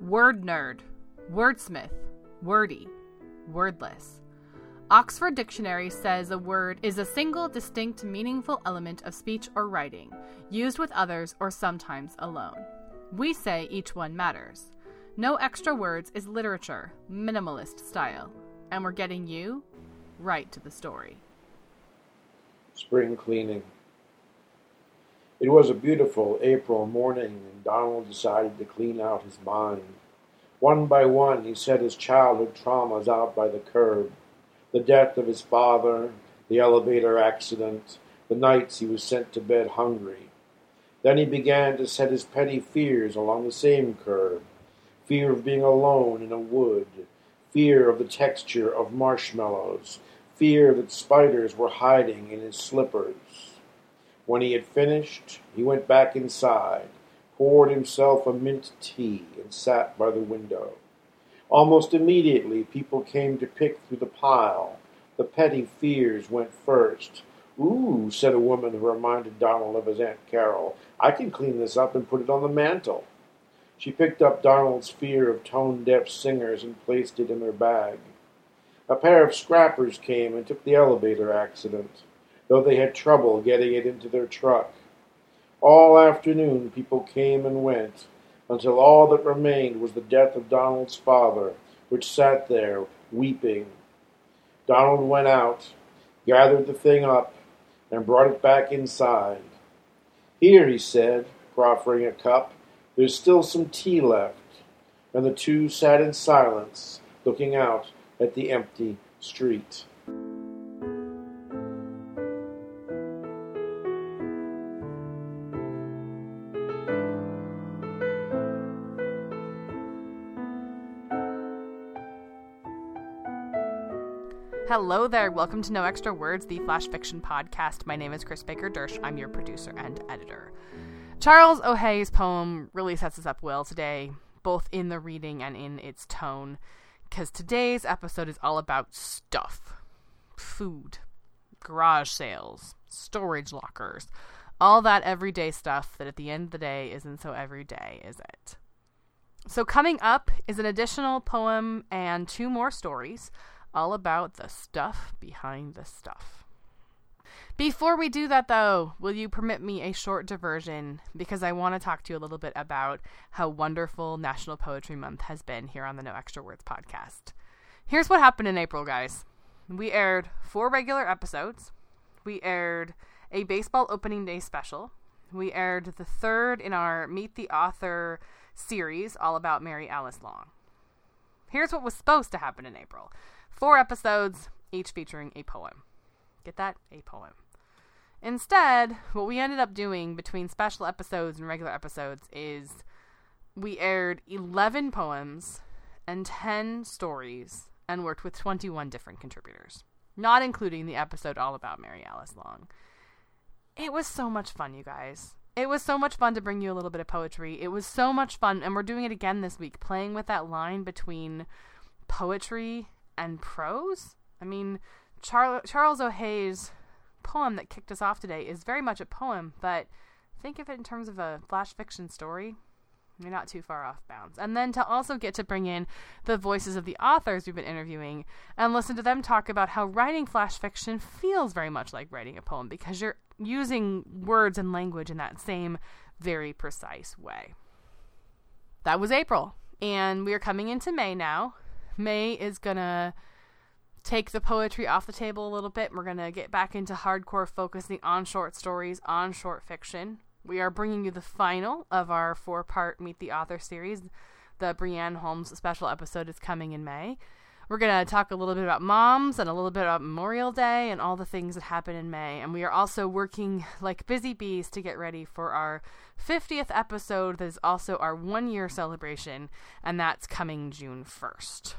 word nerd, wordsmith, wordy, wordless. Oxford Dictionary says a word is a single, distinct, meaningful element of speech or writing, used with others or sometimes alone. We say each one matters. No extra words is literature, minimalist style. And we're getting you right to the story. Spring cleaning. It was a beautiful April morning, and Donald decided to clean out his mind. One by one, he set his childhood traumas out by the curb the death of his father, the elevator accident, the nights he was sent to bed hungry. Then he began to set his petty fears along the same curb fear of being alone in a wood, fear of the texture of marshmallows, fear that spiders were hiding in his slippers. When he had finished, he went back inside, poured himself a mint tea, and sat by the window. Almost immediately, people came to pick through the pile. The petty fears went first. Ooh, said a woman who reminded Donald of his Aunt Carol. I can clean this up and put it on the mantel. She picked up Donald's fear of tone deaf singers and placed it in her bag. A pair of scrappers came and took the elevator accident, though they had trouble getting it into their truck. All afternoon, people came and went until all that remained was the death of Donald's father, which sat there weeping. Donald went out, gathered the thing up, and brought it back inside. Here, he said, proffering a cup, there's still some tea left. And the two sat in silence, looking out at the empty street. Hello there. Welcome to No Extra Words, the Flash Fiction Podcast. My name is Chris Baker Dersch. I'm your producer and editor. Charles O'Hay's poem really sets us up well today, both in the reading and in its tone, because today's episode is all about stuff food, garage sales, storage lockers, all that everyday stuff that at the end of the day isn't so everyday, is it? So, coming up is an additional poem and two more stories all about the stuff behind the stuff. Before we do that, though, will you permit me a short diversion? Because I want to talk to you a little bit about how wonderful National Poetry Month has been here on the No Extra Words podcast. Here's what happened in April, guys. We aired four regular episodes. We aired a baseball opening day special. We aired the third in our Meet the Author series, all about Mary Alice Long. Here's what was supposed to happen in April Four episodes, each featuring a poem. Get that? A poem. Instead, what we ended up doing between special episodes and regular episodes is we aired 11 poems and 10 stories and worked with 21 different contributors, not including the episode all about Mary Alice Long. It was so much fun, you guys. It was so much fun to bring you a little bit of poetry. It was so much fun, and we're doing it again this week, playing with that line between poetry and prose. I mean, Char- Charles O'Hay's poem that kicked us off today is very much a poem, but think of it in terms of a flash fiction story. You're not too far off bounds. And then to also get to bring in the voices of the authors we've been interviewing and listen to them talk about how writing flash fiction feels very much like writing a poem because you're using words and language in that same very precise way. That was April. And we are coming into May now. May is to take the poetry off the table a little bit. We're to get back into hardcore focusing on short stories, on short fiction. We are bringing you the final of our four part Meet the Author series. The Brienne Holmes special episode is coming in May. We're going to talk a little bit about moms and a little bit about Memorial Day and all the things that happen in May. And we are also working like busy bees to get ready for our 50th episode that is also our one year celebration, and that's coming June 1st.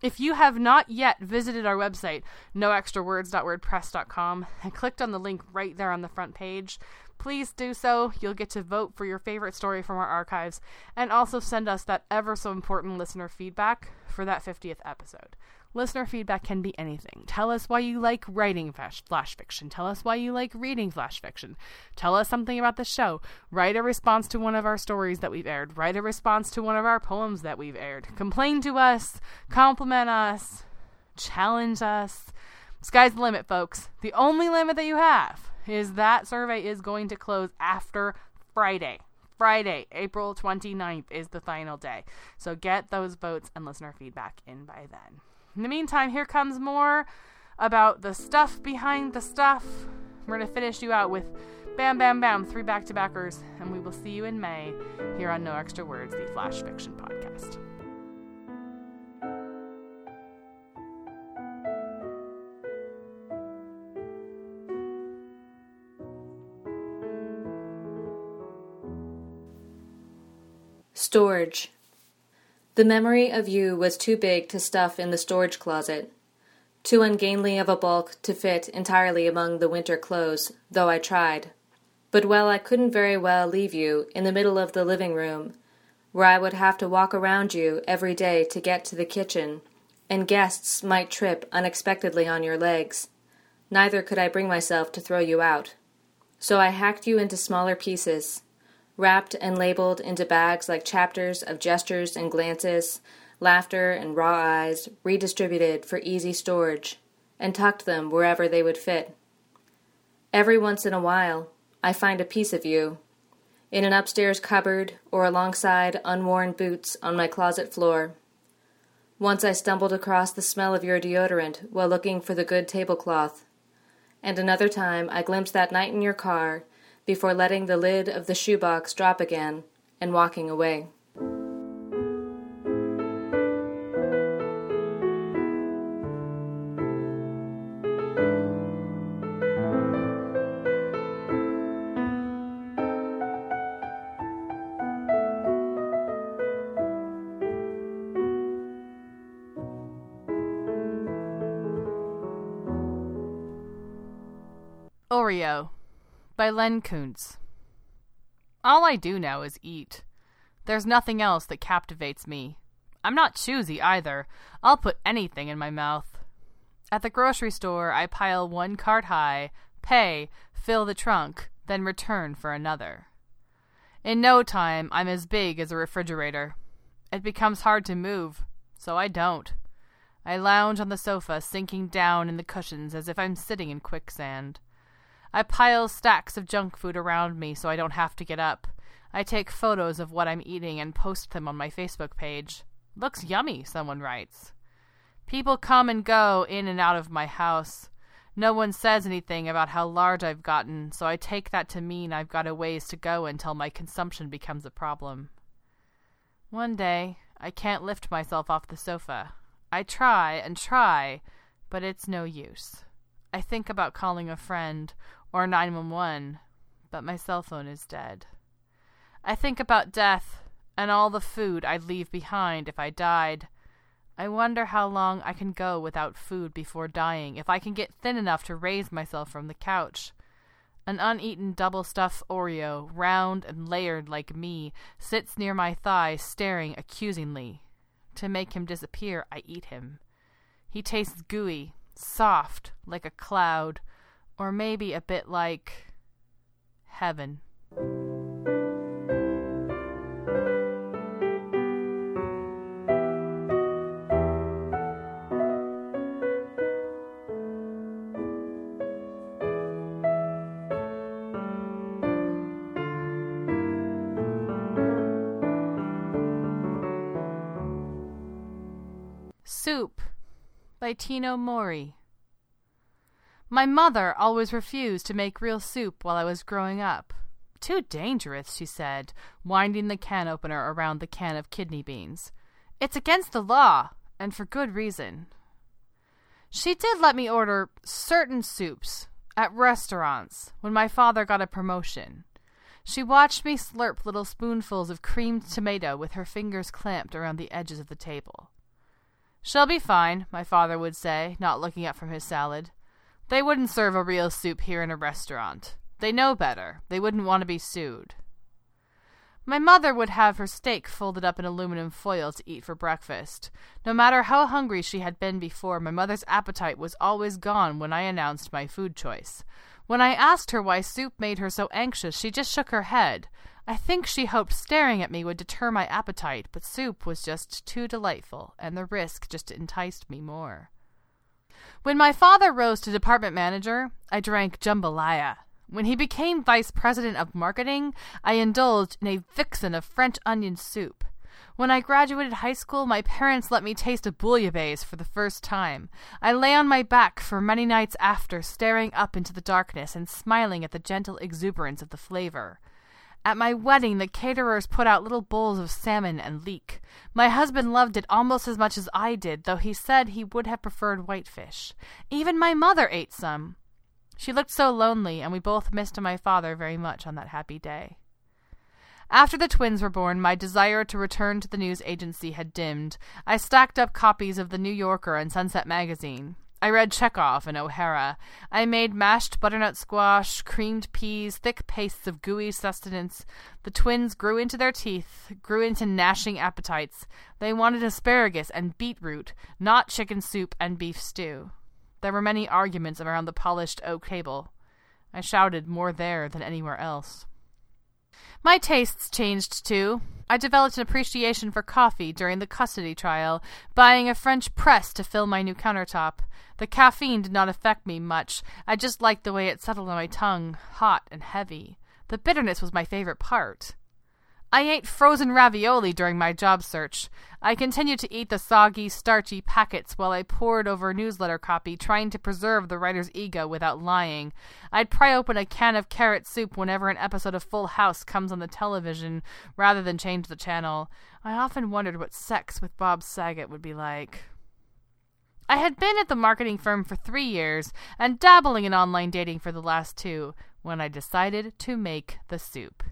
If you have not yet visited our website, noextrawords.wordpress.com, and clicked on the link right there on the front page, please do so. You'll get to vote for your favorite story from our archives and also send us that ever so important listener feedback for that 50th episode. Listener feedback can be anything. Tell us why you like writing flash, fiction. Tell us why you like reading flash fiction. Tell us something about the show. Write a response to one of our stories that we've aired. Write a response to one of our poems that we've aired. Complain to us. Compliment us. Challenge us. Sky's the limit, folks. The only limit that you have is that survey is going to close after Friday. Friday, April 29th is the final day. So get those votes and listener feedback in by then. In the meantime, here comes more about the stuff behind the stuff. We're going to finish you out with Bam Bam Bam, three back to backers, and we will see you in May here on No Extra Words, the Flash Fiction Podcast. Storage. The memory of you was too big to stuff in the storage closet, too ungainly of a bulk to fit entirely among the winter clothes, though I tried. But well, I couldn't very well leave you in the middle of the living room, where I would have to walk around you every day to get to the kitchen, and guests might trip unexpectedly on your legs. Neither could I bring myself to throw you out. So I hacked you into smaller pieces wrapped and labeled into bags like chapters of gestures and glances, laughter and raw eyes, redistributed for easy storage, and tucked them wherever they would fit. Every once in a while, I find a piece of you in an upstairs cupboard or alongside unworn boots on my closet floor. Once I stumbled across the smell of your deodorant while looking for the good tablecloth, and another time I glimpsed that night in your car before letting the lid of the shoebox drop again and walking away. By Len Kuntz. All I do now is eat. There's nothing else that captivates me. I'm not choosy either. I'll put anything in my mouth. At the grocery store, I pile one cart high, pay, fill the trunk, then return for another. In no time, I'm as big as a refrigerator. It becomes hard to move, so I don't. I lounge on the sofa, sinking down in the cushions as if I'm sitting in quicksand. I pile stacks of junk food around me so I don't have to get up. I take photos of what I'm eating and post them on my Facebook page. Looks yummy, someone writes. People come and go in and out of my house. No one says anything about how large I've gotten, so I take that to mean I've got a ways to go until my consumption becomes a problem. One day, I can't lift myself off the sofa. I try and try, but it's no use. I think about calling a friend or 911, but my cell phone is dead. I think about death and all the food I'd leave behind if I died. I wonder how long I can go without food before dying, if I can get thin enough to raise myself from the couch. An uneaten double stuffed Oreo, round and layered like me, sits near my thigh, staring accusingly. To make him disappear, I eat him. He tastes gooey, soft, like a cloud, or maybe a bit like heaven. Soup by Tino Mori. My mother always refused to make real soup while I was growing up. Too dangerous, she said, winding the can opener around the can of kidney beans. It's against the law, and for good reason. She did let me order certain soups at restaurants when my father got a promotion. She watched me slurp little spoonfuls of creamed tomato with her fingers clamped around the edges of the table. She'll be fine, my father would say, not looking up from his salad. They wouldn't serve a real soup here in a restaurant. They know better. They wouldn't want to be sued. My mother would have her steak folded up in aluminum foil to eat for breakfast. No matter how hungry she had been before, my mother's appetite was always gone when I announced my food choice. When I asked her why soup made her so anxious, she just shook her head. I think she hoped staring at me would deter my appetite, but soup was just too delightful, and the risk just enticed me more. When my father rose to department manager, I drank jambalaya. When he became vice president of marketing, I indulged in a vixen of French onion soup. When I graduated high school, my parents let me taste a bouillabaisse for the first time. I lay on my back for many nights after, staring up into the darkness and smiling at the gentle exuberance of the flavor. At my wedding, the caterers put out little bowls of salmon and leek. My husband loved it almost as much as I did, though he said he would have preferred whitefish. Even my mother ate some. She looked so lonely, and we both missed my father very much on that happy day. After the twins were born, my desire to return to the news agency had dimmed. I stacked up copies of The New Yorker and Sunset Magazine. I read Chekhov and O'Hara. I made mashed butternut squash, creamed peas, thick pastes of gooey sustenance. The twins grew into their teeth, grew into gnashing appetites. They wanted asparagus and beetroot, not chicken soup and beef stew. There were many arguments around the polished oak table. I shouted more there than anywhere else. My tastes changed too. I developed an appreciation for coffee during the custody trial, buying a French press to fill my new countertop. The caffeine did not affect me much. I just liked the way it settled on my tongue, hot and heavy. The bitterness was my favorite part. I ate frozen ravioli during my job search. I continued to eat the soggy, starchy packets while I pored over newsletter copy, trying to preserve the writer's ego without lying. I'd pry open a can of carrot soup whenever an episode of Full House comes on the television, rather than change the channel. I often wondered what sex with Bob Saget would be like. I had been at the marketing firm for three years and dabbling in online dating for the last two when I decided to make the soup.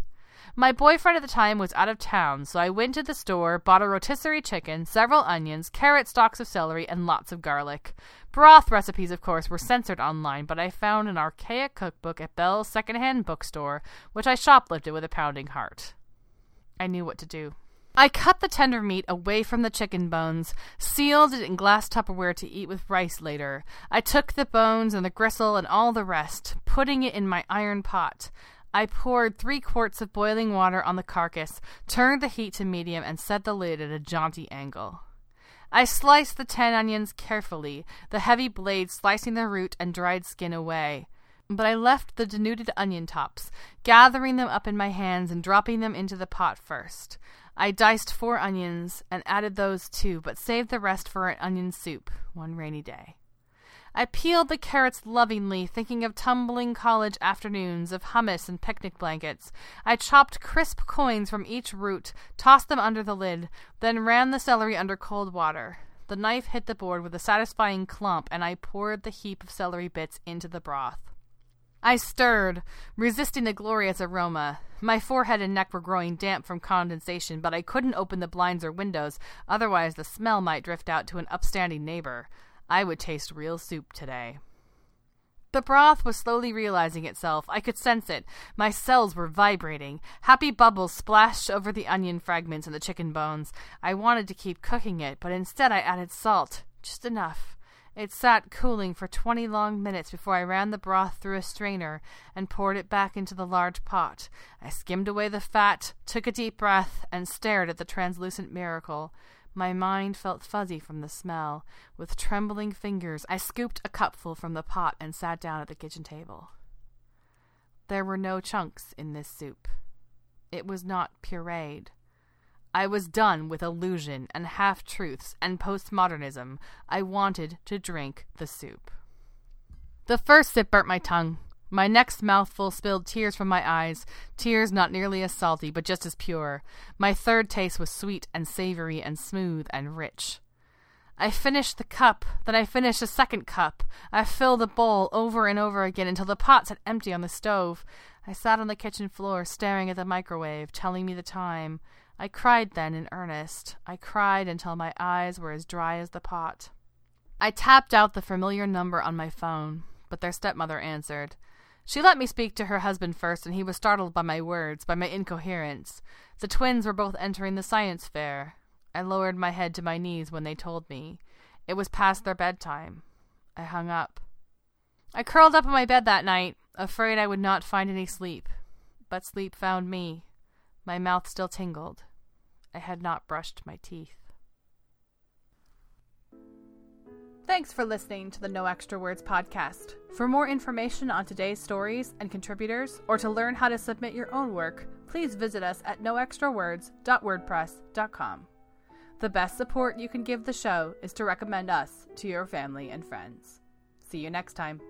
My boyfriend at the time was out of town, so I went to the store, bought a rotisserie chicken, several onions, carrot stalks of celery, and lots of garlic. Broth recipes, of course, were censored online, but I found an archaic cookbook at Bell's secondhand bookstore, which I shoplifted with a pounding heart. I knew what to do. I cut the tender meat away from the chicken bones, sealed it in glass Tupperware to eat with rice later. I took the bones and the gristle and all the rest, putting it in my iron pot. I poured three quarts of boiling water on the carcass, turned the heat to medium, and set the lid at a jaunty angle. I sliced the ten onions carefully, the heavy blade slicing the root and dried skin away. But I left the denuded onion tops, gathering them up in my hands and dropping them into the pot first. I diced four onions and added those too, but saved the rest for an onion soup one rainy day. I peeled the carrots lovingly, thinking of tumbling college afternoons, of hummus and picnic blankets. I chopped crisp coins from each root, tossed them under the lid, then ran the celery under cold water. The knife hit the board with a satisfying clump, and I poured the heap of celery bits into the broth. I stirred, resisting the glorious aroma. My forehead and neck were growing damp from condensation, but I couldn't open the blinds or windows, otherwise the smell might drift out to an upstanding neighbor. I would taste real soup today. The broth was slowly realizing itself. I could sense it. My cells were vibrating. Happy bubbles splashed over the onion fragments and the chicken bones. I wanted to keep cooking it, but instead I added salt. Just enough. It sat cooling for twenty long minutes before I ran the broth through a strainer and poured it back into the large pot. I skimmed away the fat, took a deep breath, and stared at the translucent miracle. My mind felt fuzzy from the smell. With trembling fingers, I scooped a cupful from the pot and sat down at the kitchen table. There were no chunks in this soup. It was not pureed. I was done with illusion and half truths and postmodernism. I wanted to drink the soup. The first sip burnt my tongue. My next mouthful spilled tears from my eyes, tears not nearly as salty, but just as pure. My third taste was sweet and savory and smooth and rich. I finished the cup, then I finished a second cup. I filled the bowl over and over again until the pot sat empty on the stove. I sat on the kitchen floor staring at the microwave, telling me the time. I cried then in earnest. I cried until my eyes were as dry as the pot. I tapped out the familiar number on my phone, but their stepmother answered. She let me speak to her husband first, and he was startled by my words, by my incoherence. The twins were both entering the science fair. I lowered my head to my knees when they told me. It was past their bedtime. I hung up. I curled up in my bed that night, afraid I would not find any sleep. But sleep found me. My mouth still tingled. I had not brushed my teeth. Thanks for listening to the No Extra Words podcast. For more information on today's stories and contributors, or to learn how to submit your own work, please visit us at noextrawords.wordpress.com. The best support you can give the show is to recommend us to your family and friends. See you next time.